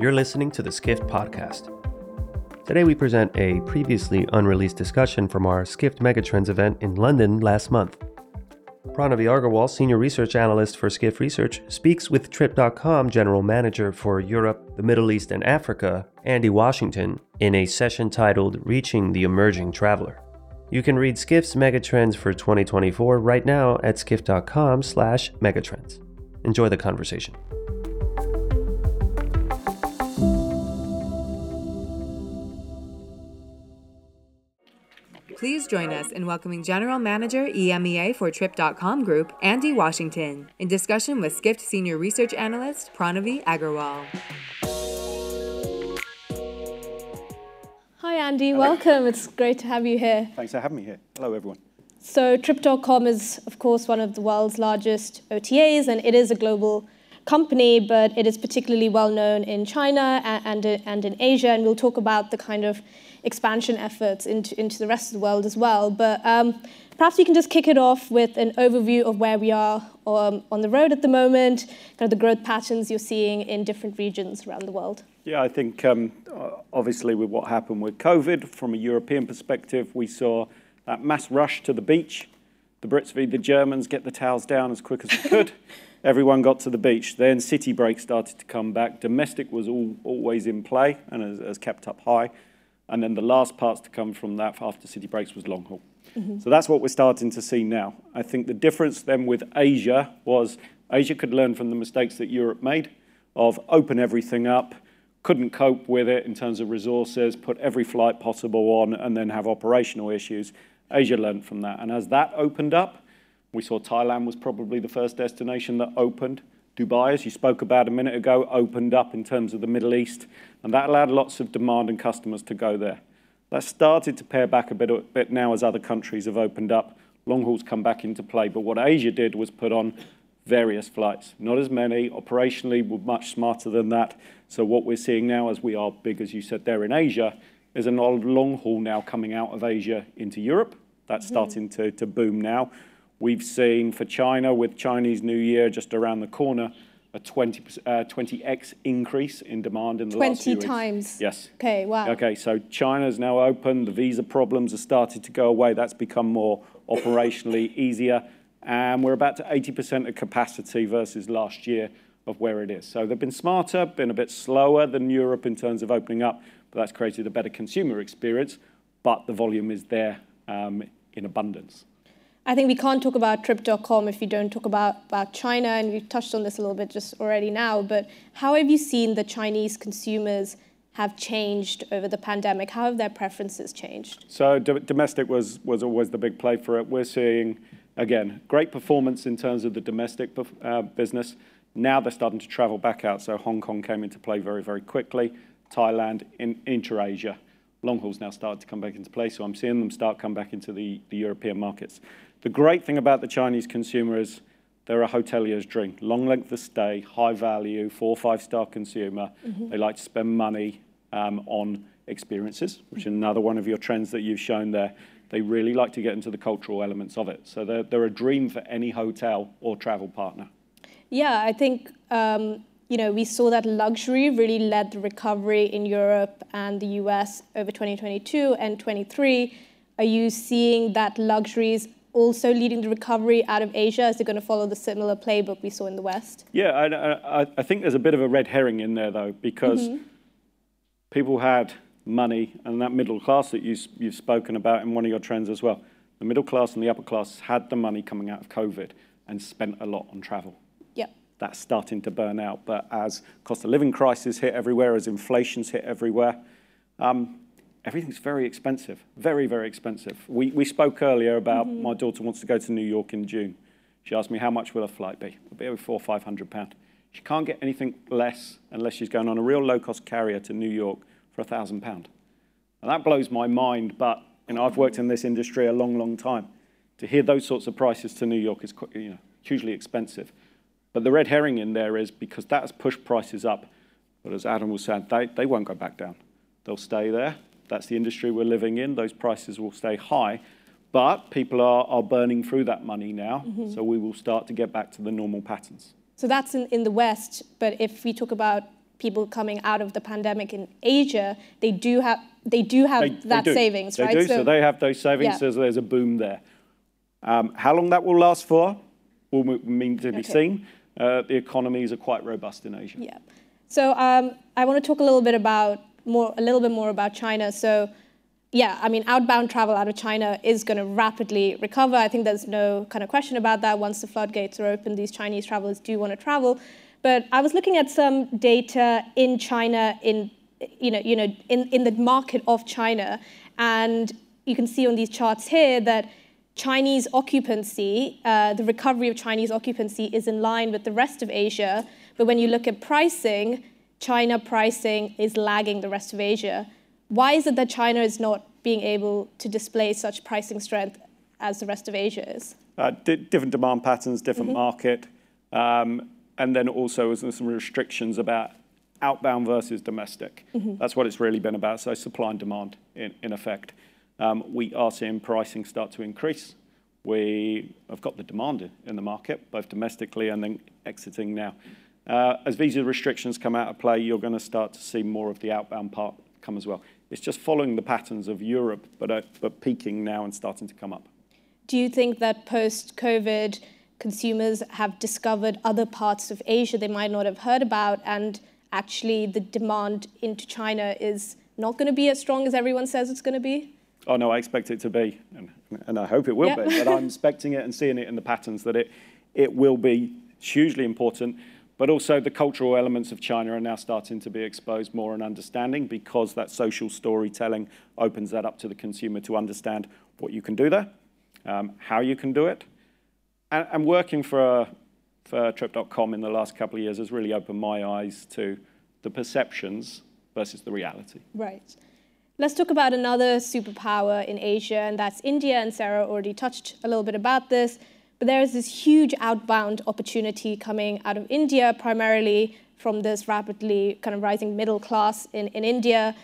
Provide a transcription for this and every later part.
You're listening to the Skift Podcast. Today we present a previously unreleased discussion from our Skift Megatrends event in London last month. Pranavi Agarwal, Senior Research Analyst for Skift Research, speaks with Trip.com General Manager for Europe, the Middle East, and Africa, Andy Washington, in a session titled Reaching the Emerging Traveler. You can read Skift's Megatrends for 2024 right now at skift.com slash megatrends. Enjoy the conversation. Join us in welcoming General Manager EMEA for Trip.com Group, Andy Washington, in discussion with Skift Senior Research Analyst Pranavi Agarwal. Hi, Andy. Welcome. It's great to have you here. Thanks for having me here. Hello, everyone. So, Trip.com is, of course, one of the world's largest OTAs, and it is a global company, but it is particularly well known in China and, and, and in Asia. And we'll talk about the kind of expansion efforts into, into the rest of the world as well. But um, perhaps you can just kick it off with an overview of where we are um, on the road at the moment, kind of the growth patterns you're seeing in different regions around the world. Yeah, I think um, obviously with what happened with COVID, from a European perspective, we saw that mass rush to the beach. The Brits v the Germans get the towels down as quick as we could. Everyone got to the beach. Then city break started to come back. Domestic was all, always in play and has, has kept up high. And then the last parts to come from that after city breaks was long haul. Mm-hmm. So that's what we're starting to see now. I think the difference then with Asia was Asia could learn from the mistakes that Europe made of open everything up, couldn't cope with it in terms of resources, put every flight possible on, and then have operational issues. Asia learned from that. And as that opened up, we saw Thailand was probably the first destination that opened. Dubai, as you spoke about a minute ago, opened up in terms of the Middle East, and that allowed lots of demand and customers to go there. That started to pare back a bit, a bit now as other countries have opened up. Long hauls come back into play, but what Asia did was put on various flights. Not as many, operationally, we're much smarter than that. So what we're seeing now, as we are big, as you said there in Asia, is a long haul now coming out of Asia into Europe. That's mm-hmm. starting to, to boom now. We've seen for China, with Chinese New Year just around the corner, a 20, uh, 20x increase in demand in the last few 20 times? Yes. Okay, wow. Okay, so China China's now open. The visa problems have started to go away. That's become more operationally easier. And we're about to 80% of capacity versus last year of where it is. So they've been smarter, been a bit slower than Europe in terms of opening up, but that's created a better consumer experience, but the volume is there um, in abundance. I think we can't talk about Trip.com if you don't talk about, about China, and we've touched on this a little bit just already now, but how have you seen the Chinese consumers have changed over the pandemic? How have their preferences changed? So domestic was, was always the big play for it. We're seeing, again, great performance in terms of the domestic uh, business. Now they're starting to travel back out. So Hong Kong came into play very, very quickly. Thailand, in, inter-Asia. Long hauls now started to come back into play. So I'm seeing them start come back into the, the European markets. The great thing about the Chinese consumer is they're a hotelier's dream. Long length of stay, high value, four or five star consumer. Mm-hmm. They like to spend money um, on experiences, which is another one of your trends that you've shown there. They really like to get into the cultural elements of it. So they're, they're a dream for any hotel or travel partner. Yeah, I think um, you know we saw that luxury really led the recovery in Europe and the US over 2022 and 23. Are you seeing that luxuries also leading the recovery out of Asia? Is it going to follow the similar playbook we saw in the West? Yeah, I, I, I think there's a bit of a red herring in there, though, because mm-hmm. people had money, and that middle class that you, you've spoken about in one of your trends as well. The middle class and the upper class had the money coming out of COVID and spent a lot on travel. Yep. That's starting to burn out. But as cost of living crisis hit everywhere, as inflation's hit everywhere, um, everything's very expensive, very, very expensive. We, we spoke earlier about mm-hmm. my daughter wants to go to New York in June. She asked me, how much will a flight be? It'll be over four or five hundred pounds. She can't get anything less unless she's going on a real low-cost carrier to New York for a thousand pound. And that blows my mind, but you know, I've worked in this industry a long, long time. To hear those sorts of prices to New York is you know, hugely expensive. But the red herring in there is because that has pushed prices up. But as Adam was saying, they, they won't go back down. They'll stay there that's the industry we're living in. Those prices will stay high. But people are, are burning through that money now, mm-hmm. so we will start to get back to the normal patterns. So that's in, in the West, but if we talk about people coming out of the pandemic in Asia, they do have they do have They- that they do. savings, they right? do. So, they have those savings. Yeah. So there's a boom there. Um, how long that will last for will mean to be Okay. seen. Uh, the economies are quite robust in Asia. Yeah. So um, I want to talk a little bit about more, a little bit more about China. So, yeah, I mean, outbound travel out of China is going to rapidly recover. I think there's no kind of question about that. Once the floodgates are open, these Chinese travelers do want to travel. But I was looking at some data in China, in you know, you know, in, in the market of China, and you can see on these charts here that Chinese occupancy, uh, the recovery of Chinese occupancy is in line with the rest of Asia. But when you look at pricing, China pricing is lagging the rest of Asia. Why is it that China is not being able to display such pricing strength as the rest of Asia is? Uh, di- different demand patterns, different Mm-hmm. market, um, and then also there's some restrictions about outbound versus domestic. Mm-hmm. That's what it's really been about. So supply and demand in, in effect. Um, we are seeing pricing start to increase. We have got the demand in, in the market, both domestically and then exiting now. Uh, as visa restrictions come out of play, you're going to start to see more of the outbound part come as well. It's just following the patterns of Europe, but, uh, but peaking now and starting to come up. Do you think that post COVID, consumers have discovered other parts of Asia they might not have heard about, and actually the demand into China is not going to be as strong as everyone says it's going to be? Oh no, I expect it to be, and, and I hope it will Yeah. be. But I'm expecting it and seeing it in the patterns that it it will be hugely important. But also the cultural elements of China are now starting to be exposed more and understanding because that social storytelling opens that up to the consumer to understand what you can do there, um, how you can do it, and, and working for, for Trip.com in the last couple of years has really opened my eyes to the perceptions versus the reality. Right. Let's talk about another superpower in Asia, and that's India. And Sarah already touched a little bit about this. But there is this huge outbound opportunity coming out of India, primarily from this rapidly kind of rising middle class in, in India.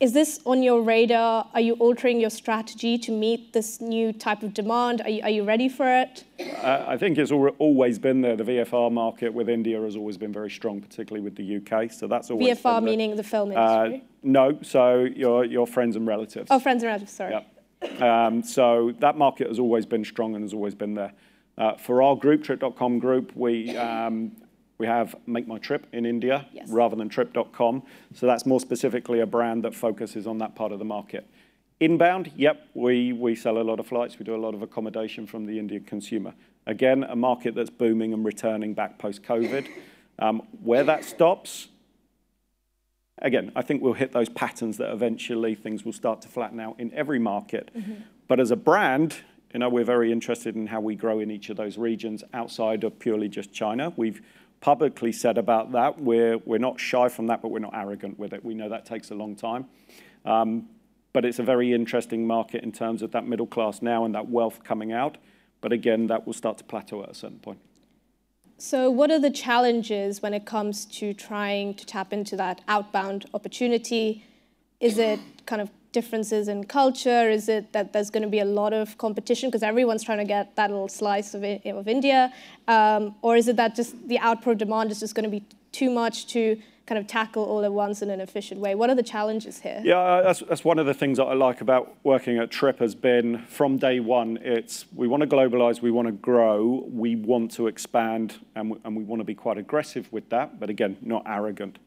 Is this on your radar? Are you altering your strategy to meet this new type of demand? Are you, are you ready for it? Uh, I think it's always been there. The VFR market with India has always been very strong, particularly with the UK. So that's always VFR meaning the film Uh, industry? no, so your your friends and relatives. oh, friends and relatives, sorry. Yep. Um, so that market has always been strong and has always been there. Uh, for our group, Trip.com group, we um, we have Make My Trip in India Yes. rather than Trip.com. So that's more specifically a brand that focuses on that part of the market. Inbound, yep, we, we sell a lot of flights. We do a lot of accommodation from the Indian consumer. Again, a market that's booming and returning back post-COVID. Um, where that stops, again, I think we'll hit those patterns that eventually things will start to flatten out in every market. But as a brand, you know, we're very interested in how we grow in each of those regions outside of purely just China. We've publicly said about that. We're, we're not shy from that, but we're not arrogant with it. We know that takes a long time. Um, but it's a very interesting market in terms of that middle class now and that wealth coming out. But again, that will start to plateau at a certain point. So, what are the challenges when it comes to trying to tap into that outbound opportunity? Is it kind of differences in culture? Is it that there's going to be a lot of competition because everyone's trying to get that little slice of, of India? Um, or is it that just the output demand is just going to be too much to kind of tackle all at once in an efficient way? What are the challenges here? Yeah, uh, that's, that's one of the things that I like about working at Trip has been from day one, it's we want to globalize, we want to grow, we want to expand, and we, and we want to be quite aggressive with that, but again, not arrogant.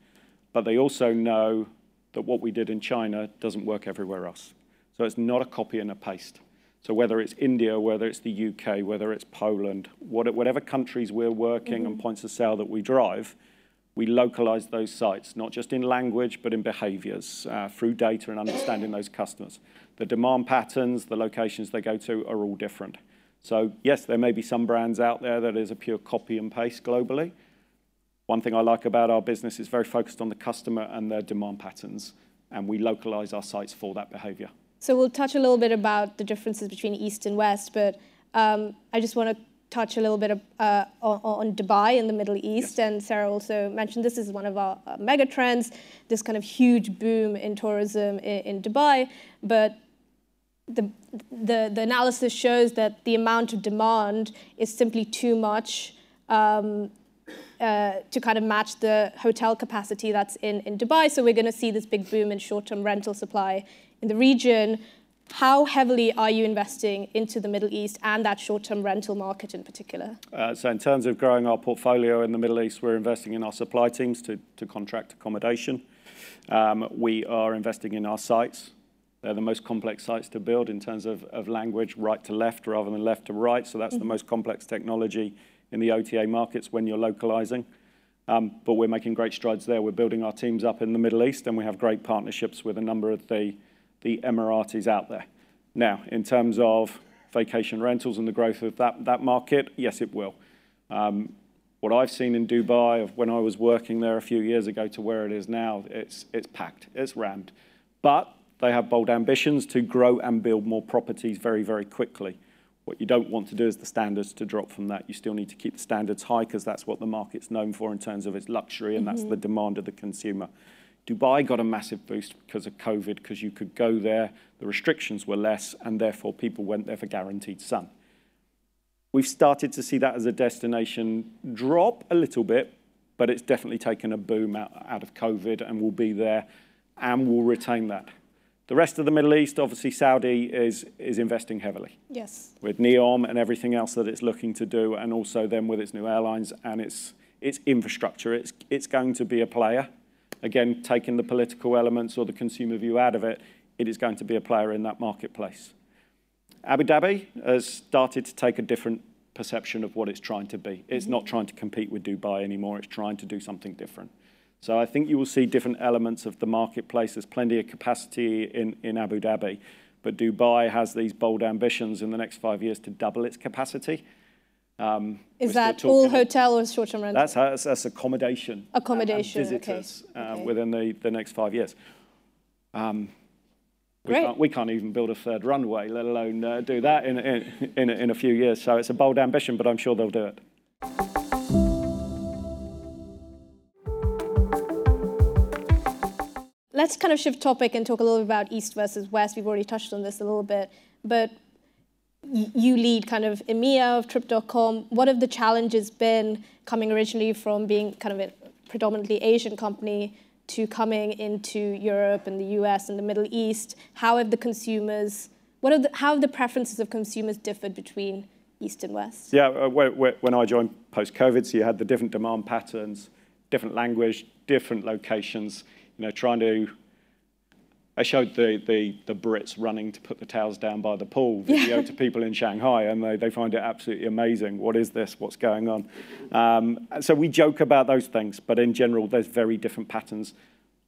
But they also know that what we did in China doesn't work everywhere else. So it's not a copy and a paste. So whether it's India, whether it's the UK, whether it's Poland, what- whatever countries we're working and points of sale that we drive, we localize those sites, not just in language, but in behaviors uh, through data and understanding those customers. The demand patterns, the locations they go to are all different. So yes, there may be some brands out there that is a pure copy and paste globally. One thing I like about our business is very focused on the customer and their demand patterns, and we localize our sites for that behavior. So we'll touch a little bit about the differences between East and West, but um, I just want to touch a little bit of, uh, on, on Dubai in the Middle East. And Sarah also mentioned this is one of our uh, mega trends, this kind of huge boom in tourism in, in Dubai. But the, the, the analysis shows that the amount of demand is simply too much. Um, uh, to kind of match the hotel capacity that's in, in Dubai. So we're going to see this big boom in short-term rental supply in the region. How heavily are you investing into the Middle East and that short-term rental market in particular? Uh, so in terms of growing our portfolio in the Middle East, we're investing in our supply teams to, to contract accommodation. Um, we are investing in our sites. They're the most complex sites to build in terms of, of language, right to left rather than left to right. So that's mm-hmm. the most complex technology in the OTA markets when you're localizing. Um, but we're making great strides there. We're building our teams up in the Middle East, and we have great partnerships with a number of the, the Emiratis out there. Now, in terms of vacation rentals and the growth of that, that market, yes, it will. Um, what I've seen in Dubai of when I was working there a few years ago to where it is now, it's, it's packed, it's rammed. But they have bold ambitions to grow and build more properties very, very quickly. What you don't want to do is the standards to drop from that. You still need to keep the standards high because that's what the market's known for in terms of its luxury and mm-hmm. that's the demand of the consumer. Dubai got a massive boost because of COVID because you could go there, the restrictions were less, and therefore people went there for guaranteed sun. We've started to see that as a destination drop a little bit, but it's definitely taken a boom out, out of COVID and will be there and will retain that. The rest of the Middle East, obviously, Saudi is, is investing heavily. Yes. With NEOM and everything else that it's looking to do, and also then with its new airlines and its, its infrastructure, it's, it's going to be a player. Again, taking the political elements or the consumer view out of it, it is going to be a player in that marketplace. Abu Dhabi has started to take a different perception of what it's trying to be. It's mm-hmm. not trying to compete with Dubai anymore, it's trying to do something different. So I think you will see different elements of the marketplace. There's plenty of capacity in, in Abu Dhabi, but Dubai has these bold ambitions in the next five years to double its capacity. Um, Is that all hotel or short-term rental? That's, that's, that's accommodation. Accommodation, visitors okay. Uh, okay. within the, the next five years. Um, we Great. Can't, we can't even build a third runway, let alone uh, do that in, in, in, in a few years. So it's a bold ambition, but I'm sure they'll do it. Let's kind of shift topic and talk a little bit about East versus West. We've already touched on this a little bit, but you lead kind of EMEA of Trip.com. What have the challenges been coming originally from being kind of a predominantly Asian company to coming into Europe and the US and the Middle East? How have the consumers, what are the, how have the preferences of consumers differed between East and West? Yeah, uh, when I joined post-COVID, so you had the different demand patterns, different language, different locations you know, trying to. I showed the, the, the Brits running to put the towels down by the pool video to people in Shanghai, and they, they find it absolutely amazing. What is this? What's going on? Um, so we joke about those things, but in general, there's very different patterns.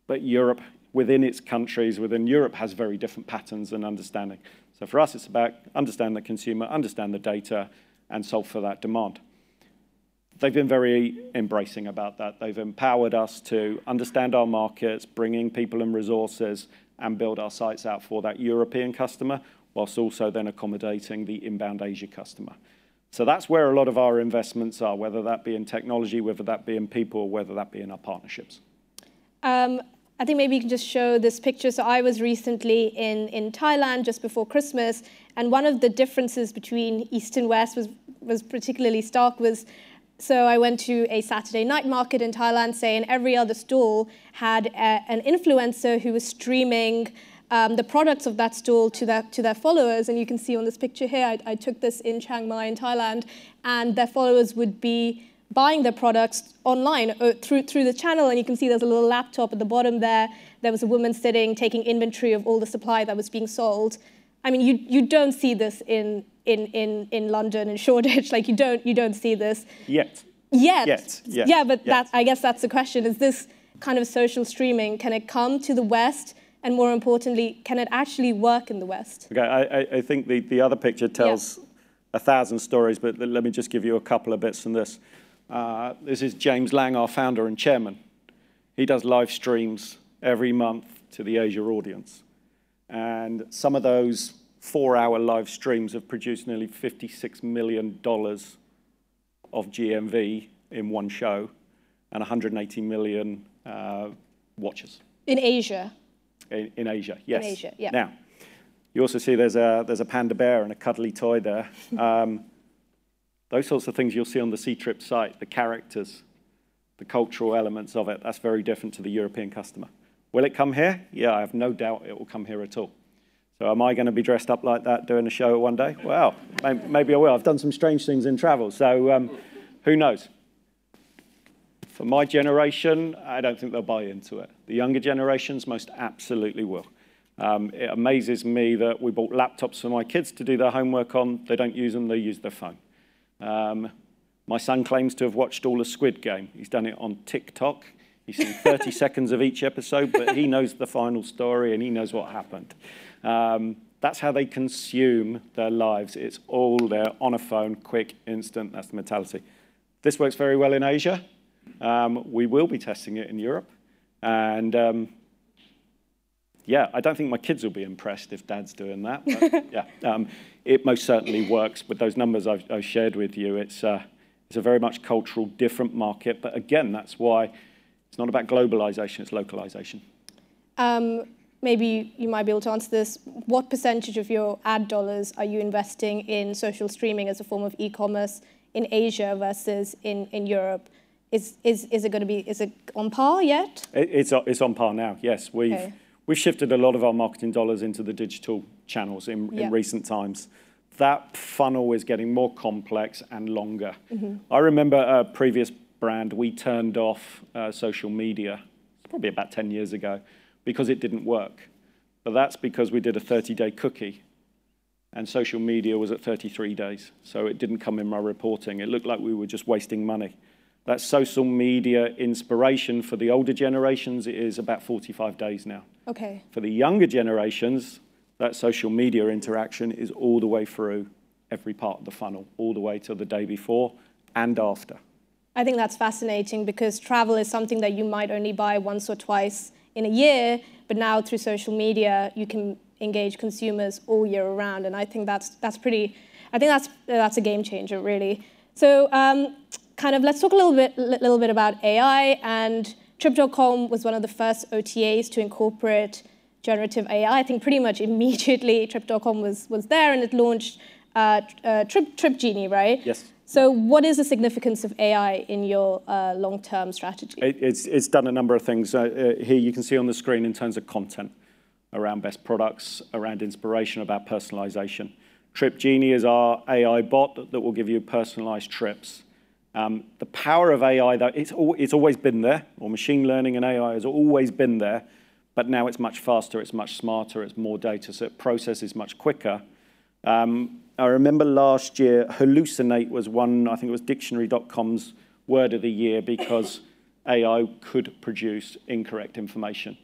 But Europe, within its countries, within Europe, has very different patterns and understanding. So for us, it's about understand the consumer, understand the data, and solve for that demand they've been very embracing about that. They've empowered us to understand our markets, bringing people and resources, and build our sites out for that European customer, whilst also then accommodating the inbound Asia customer. So that's where a lot of our investments are, whether that be in technology, whether that be in people, whether that be in our partnerships. Um, I think maybe you can just show this picture. So I was recently in, in Thailand just before Christmas, and one of the differences between East and West was, was particularly stark was so I went to a Saturday night market in Thailand, say, and every other stall had a, an influencer who was streaming um, the products of that stall to their, to their followers. And you can see on this picture here, I, I took this in Chiang Mai in Thailand, and their followers would be buying their products online uh, through, through the channel. And you can see there's a little laptop at the bottom there. There was a woman sitting, taking inventory of all the supply that was being sold. I mean, you, you don't see this in, in, in, in London and Shoreditch. Like you don't you don't see this yet. Yet. Yet. Yes. Yeah, but That, I guess that's the question. Is this kind of social streaming? Can it come to the West? And more importantly, can it actually work in the West? Okay, I, I think the, the other picture tells yeah. a thousand stories, but let me just give you a couple of bits from this. Uh, this is James Liang, our founder and chairman. He does live streams every month to the Asia audience. And some of those four hour live streams have produced nearly $56 million of GMV in one show and 180 million uh, watchers. In Asia? In, in, Asia, yes. In Asia, yeah. Now, you also see there's a, there's a panda bear and a cuddly toy there. Um, those sorts of things you'll see on the Ctrip site, the characters, the cultural elements of it. That's very different to the European customer. Will it come here? Yeah, I have no doubt it will come here at all. So am I going to be dressed up like that doing a show one day? Well, maybe I will. I've done some strange things in travel, so um, who knows? For my generation, I don't think they'll buy into it. The younger generations most absolutely will. Um, it amazes me that we bought laptops for my kids to do their homework on. They don't use them, they use their phone. Um, my son claims to have watched all of Squid Game. He's done it on TikTok. He's seen 30 seconds of each episode, but he knows the final story and he knows what happened. Um, that's how they consume their lives. It's all there on a phone, quick, instant. That's the mentality. This works very well in Asia. Um, we will be testing it in Europe. And um, yeah, I don't think my kids will be impressed if dad's doing that. But, yeah, um, it most certainly works. With those numbers I've, I've shared with you, it's, uh, it's a very much cultural, different market. But again, that's why it's not about globalization, it's localization. Um, maybe you might be able to answer this. What percentage of your ad dollars are you investing in social streaming as a form of e-commerce in Asia versus in, in Europe? Is, is, is it going to be, is it on par yet? It, it's, it's on par now, yes. We've, okay. we've shifted a lot of our marketing dollars into the digital channels in, in recent times that funnel is getting more complex and longer. Mm-hmm. I remember a previous brand, we turned off uh, social media, probably about 10 years ago, because it didn't work. But that's because we did a 30 day cookie, and social media was at 33 days. So it didn't come in my reporting. It looked like we were just wasting money. That social media inspiration for the older generations is about 45 days now. Okay. For the younger generations, that social media interaction is all the way through every part of the funnel, all the way to the day before and after. I think that's fascinating because travel is something that you might only buy once or twice in a year, but now through social media, you can engage consumers all year round. And I think that's, that's pretty, I think that's, that's a game changer, really. So um, kind of let's talk a little bit, little bit about AI. And Trip.com was one of the first OTAs to incorporate generative AI. I think pretty much immediately Trip.com was, was there and it launched uh, uh, Trip, Trip Genie, right? Yes. So what is the significance of AI in your uh, long-term strategy? It, it's, it's done a number of things. Uh, uh, here you can see on the screen in terms of content around best products, around inspiration, about personalization. Trip Genie is our AI bot that will give you personalized trips. Um, the power of AI, though, it's, al it's always been there, or machine learning and AI has always been there, but now it's much faster, it's much smarter, it's more data, so it processes much quicker. Um, I remember last year, hallucinate was one, I think it was dictionary.com's word of the year because AI could produce incorrect information.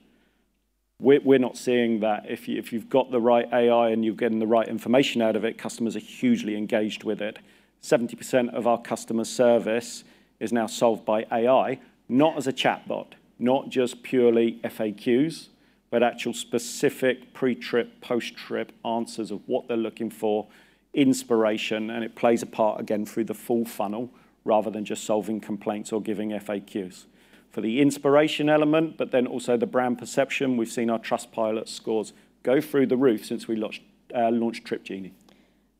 We're, we're not seeing that. If, you, if you've got the right AI and you're getting the right information out of it, customers are hugely engaged with it. 70% of our customer service is now solved by AI, not as a chatbot not just purely FAQs, but actual specific pre-trip, post-trip answers of what they're looking for, inspiration, and it plays a part again through the full funnel rather than just solving complaints or giving FAQs. For the inspiration element, but then also the brand perception, we've seen our Trustpilot scores go through the roof since we launched, uh, launched Trip Genie.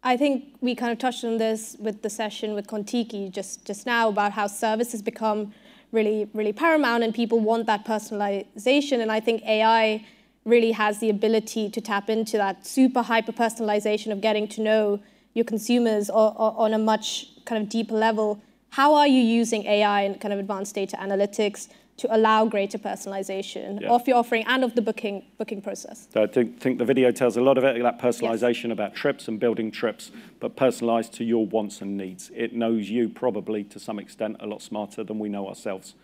I think we kind of touched on this with the session with Contiki just, just now about how service has become really, really paramount and people want that personalization. And I think AI really has the ability to tap into that super hyper personalization of getting to know your consumers or, or on a much kind of deeper level. How are you using AI and kind of advanced data analytics to allow greater personalization yeah. of your offering and of the booking booking process. So I think the video tells a lot of it, that personalization yes. about trips and building trips, but personalized to your wants and needs. It knows you probably to some extent a lot smarter than we know ourselves.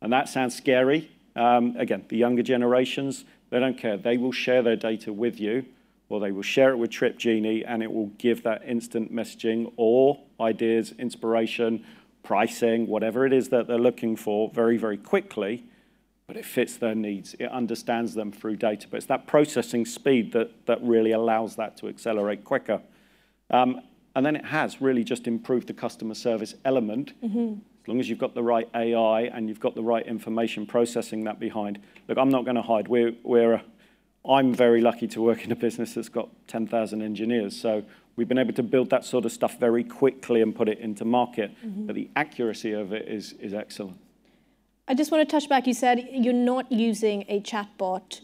And that sounds scary. Um, again, the younger generations, they don't care. They will share their data with you, or they will share it with Trip Genie, and it will give that instant messaging or ideas, inspiration, pricing, whatever it is that they're looking for very, very quickly, but it fits their needs. It understands them through data. But it's that processing speed that, that really allows that to accelerate quicker. Um, and then it has really just improved the customer service element. Mm-hmm. As long as you've got the right AI and you've got the right information processing that behind. Look, I'm not going to hide. We're, we're a, I'm very lucky to work in a business that's got 10,000 engineers. So We've been able to build that sort of stuff very quickly and put it into market, mm-hmm. but the accuracy of it is, is excellent. I just want to touch back. You said you're not using a chatbot.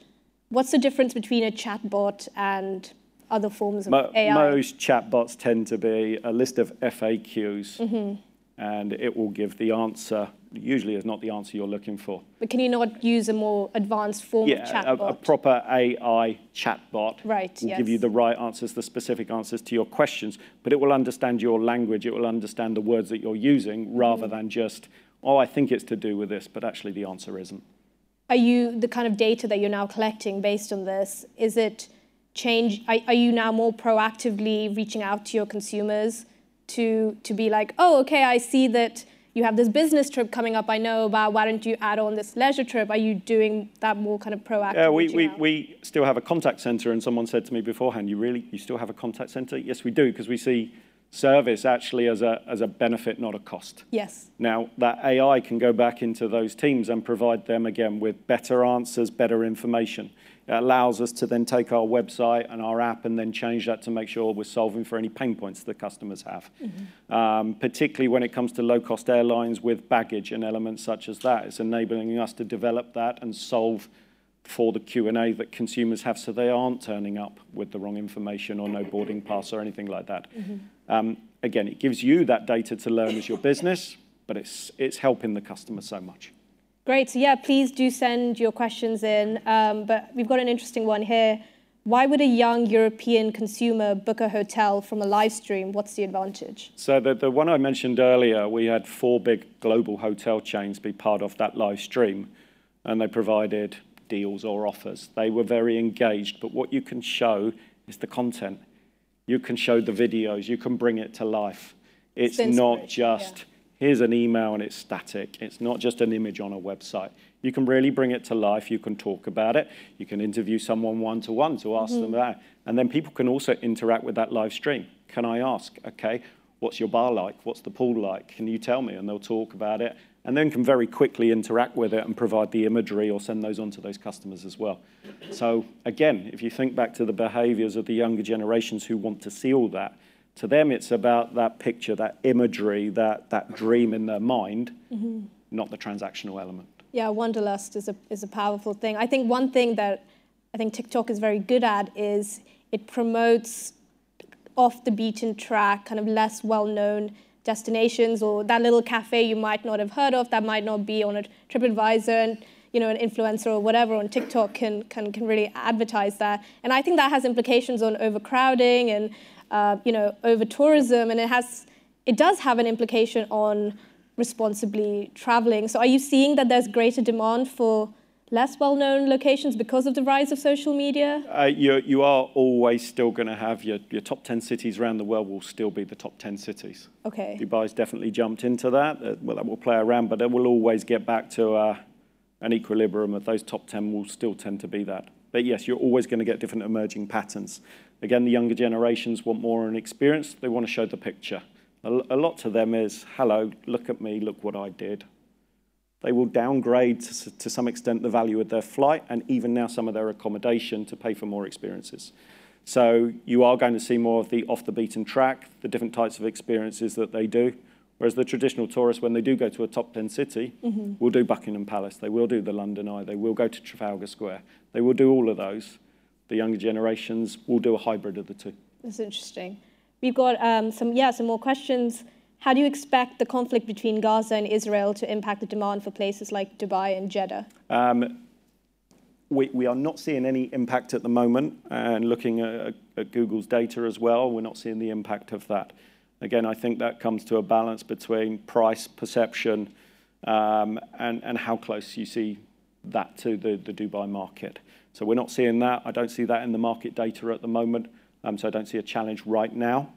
What's the difference between a chatbot and other forms of Mo- AI? Most chatbots tend to be a list of FAQs, Mm-hmm. And it will give the answer. Usually, is not the answer you're looking for. But can you not use a more advanced form Yeah, of a, chatbot? a proper AI chatbot Right, will give you the right answers, the specific answers to your questions, but it will understand your language. It will understand the words that you're using, rather Mm-hmm. than just, oh, I think it's to do with this, but actually the answer isn't. Are you the kind of data that you're now collecting based on this? Is it change? Are, are you now more proactively reaching out to your consumers to to be like, oh, okay, I see that you have this business trip coming up. I know about. Why don't you add on this leisure trip? Are you doing that more kind of proactive? Yeah, we, we, we still have a contact center, and someone said to me beforehand, you really, you still have a contact center? Yes, we do, because we see service actually as a, as a benefit, not a cost. yes. Now, that AI can go back into those teams and provide them again with better answers, better information. It allows us to then take our website and our app and then change that to make sure we're solving for any pain points that customers have. Um, particularly when it comes to low cost airlines with baggage and elements such as that. It's enabling us to develop that and solve for the Q&A that consumers have so they aren't turning up with the wrong information or no boarding pass or anything like that. Um, again, it gives you that data to learn as your business, but it's, it's helping the customer so much. Great. So yeah, please do send your questions in. Um, but we've got an interesting one here. Why would a young European consumer book a hotel from a live stream? What's the advantage? So the, the one I mentioned earlier, we had four big global hotel chains be part of that live stream, and they provided deals or offers. They were very engaged, but what you can show is the content. You can show the videos, you can bring it to life. It's It's not just yeah. Here's an email and it's static. It's not just an image on a website. You can really bring it to life. You can talk about it. You can interview someone one to one to ask them mm-hmm. that. And then people can also interact with that live stream. Can I ask, okay, what's your bar like? What's the pool like? Can you tell me? And they'll talk about it. And then can very quickly interact with it and provide the imagery or send those on to those customers as well. So again, if you think back to the behaviors of the younger generations who want to see all that, to them it's about that picture, that imagery, that, that dream in their mind, mm-hmm. not the transactional element. Yeah, wanderlust is a is a powerful thing. I think one thing that I think TikTok is very good at is it promotes off the beaten track, kind of less well known destinations or that little cafe you might not have heard of that might not be on a TripAdvisor and you know an influencer or whatever on TikTok can can, can really advertise that. And I think that has implications on overcrowding and uh, you know over tourism and it has it does have an implication on responsibly traveling. So are you seeing that there's greater demand for less well-known locations because of the rise of social media? Uh, you, you are always still going to have your, your top 10 cities around the world will still be the top 10 cities. Okay. Dubai's definitely jumped into that. Uh, well, that will play around, but it will always get back to uh, an equilibrium of those top 10 will still tend to be that. But yes, you're always going to get different emerging patterns. Again, the younger generations want more an experience. They want to show the picture. A, lot to them is, hello, look at me, look what I did. They will downgrade to, to some extent the value of their flight and even now some of their accommodation to pay for more experiences. So you are going to see more of the off the beaten track, the different types of experiences that they do. Whereas the traditional tourist, when they do go to a top 10 city, will do Buckingham Palace, they will do the London Eye, they will go to Trafalgar Square, they will do all of those. The younger generations will do a hybrid of the two. That's interesting. We've got um, some, yeah, some more questions. How do you expect the conflict between Gaza and Israel to impact the demand for places like Dubai and Jeddah? Um, we, we are not seeing any impact at the moment, and looking at, at Google's data as well, we're not seeing the impact of that. Again, I think that comes to a balance between price perception um, and, and how close you see that to the, the Dubai market. So we're not seeing that. I don't see that in the market data at the moment. Um, so I don't see a challenge right now.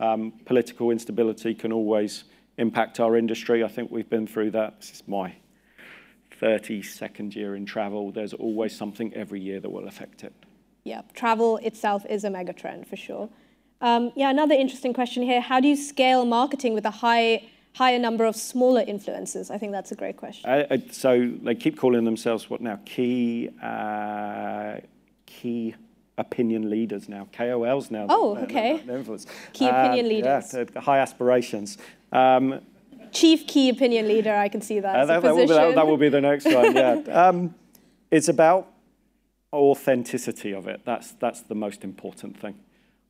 Um, political instability can always impact our industry. I think we've been through that. This is my 32nd year in travel. There's always something every year that will affect it. Yeah, travel itself is a mega trend for sure. Um, yeah, another interesting question here. How do you scale marketing with a high, higher number of smaller influencers? I think that's a great question. Uh, uh, so they keep calling themselves what now? Key, uh, key opinion leaders now, KOLs now. Oh, They're- okay. they're influencers. Key opinion leaders. Yeah, high aspirations. Um, chief key opinion leader. I can see that. Uh, that, that will be, that, that will be the next one. Yeah, um, it's about authenticity of it. That's that's the most important thing.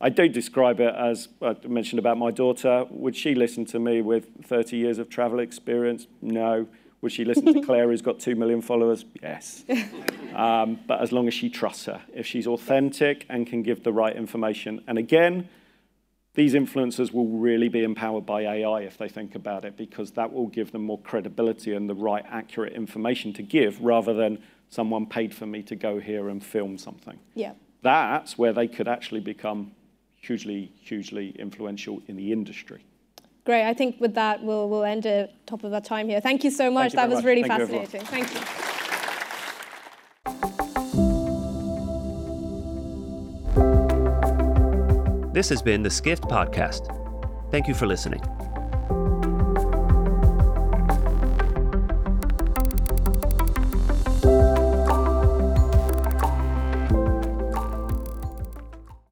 I do describe it as I mentioned about my daughter. Would she listen to me with 30 years of travel experience? No. Would she listen to Claire, who's got two million followers? Yes. Um, but as long as she trusts her, if she's authentic and can give the right information, and again, these influencers will really be empowered by AI if they think about it, because that will give them more credibility and the right, accurate information to give, rather than someone paid for me to go here and film something. Yeah. That's where they could actually become hugely, hugely influential in the industry. Great. I think with that, we'll, we'll end at top of our time here. Thank you so much. you that was much. really Thank you, fascinating. Thank you. This has been the Skift Podcast. Thank you for listening.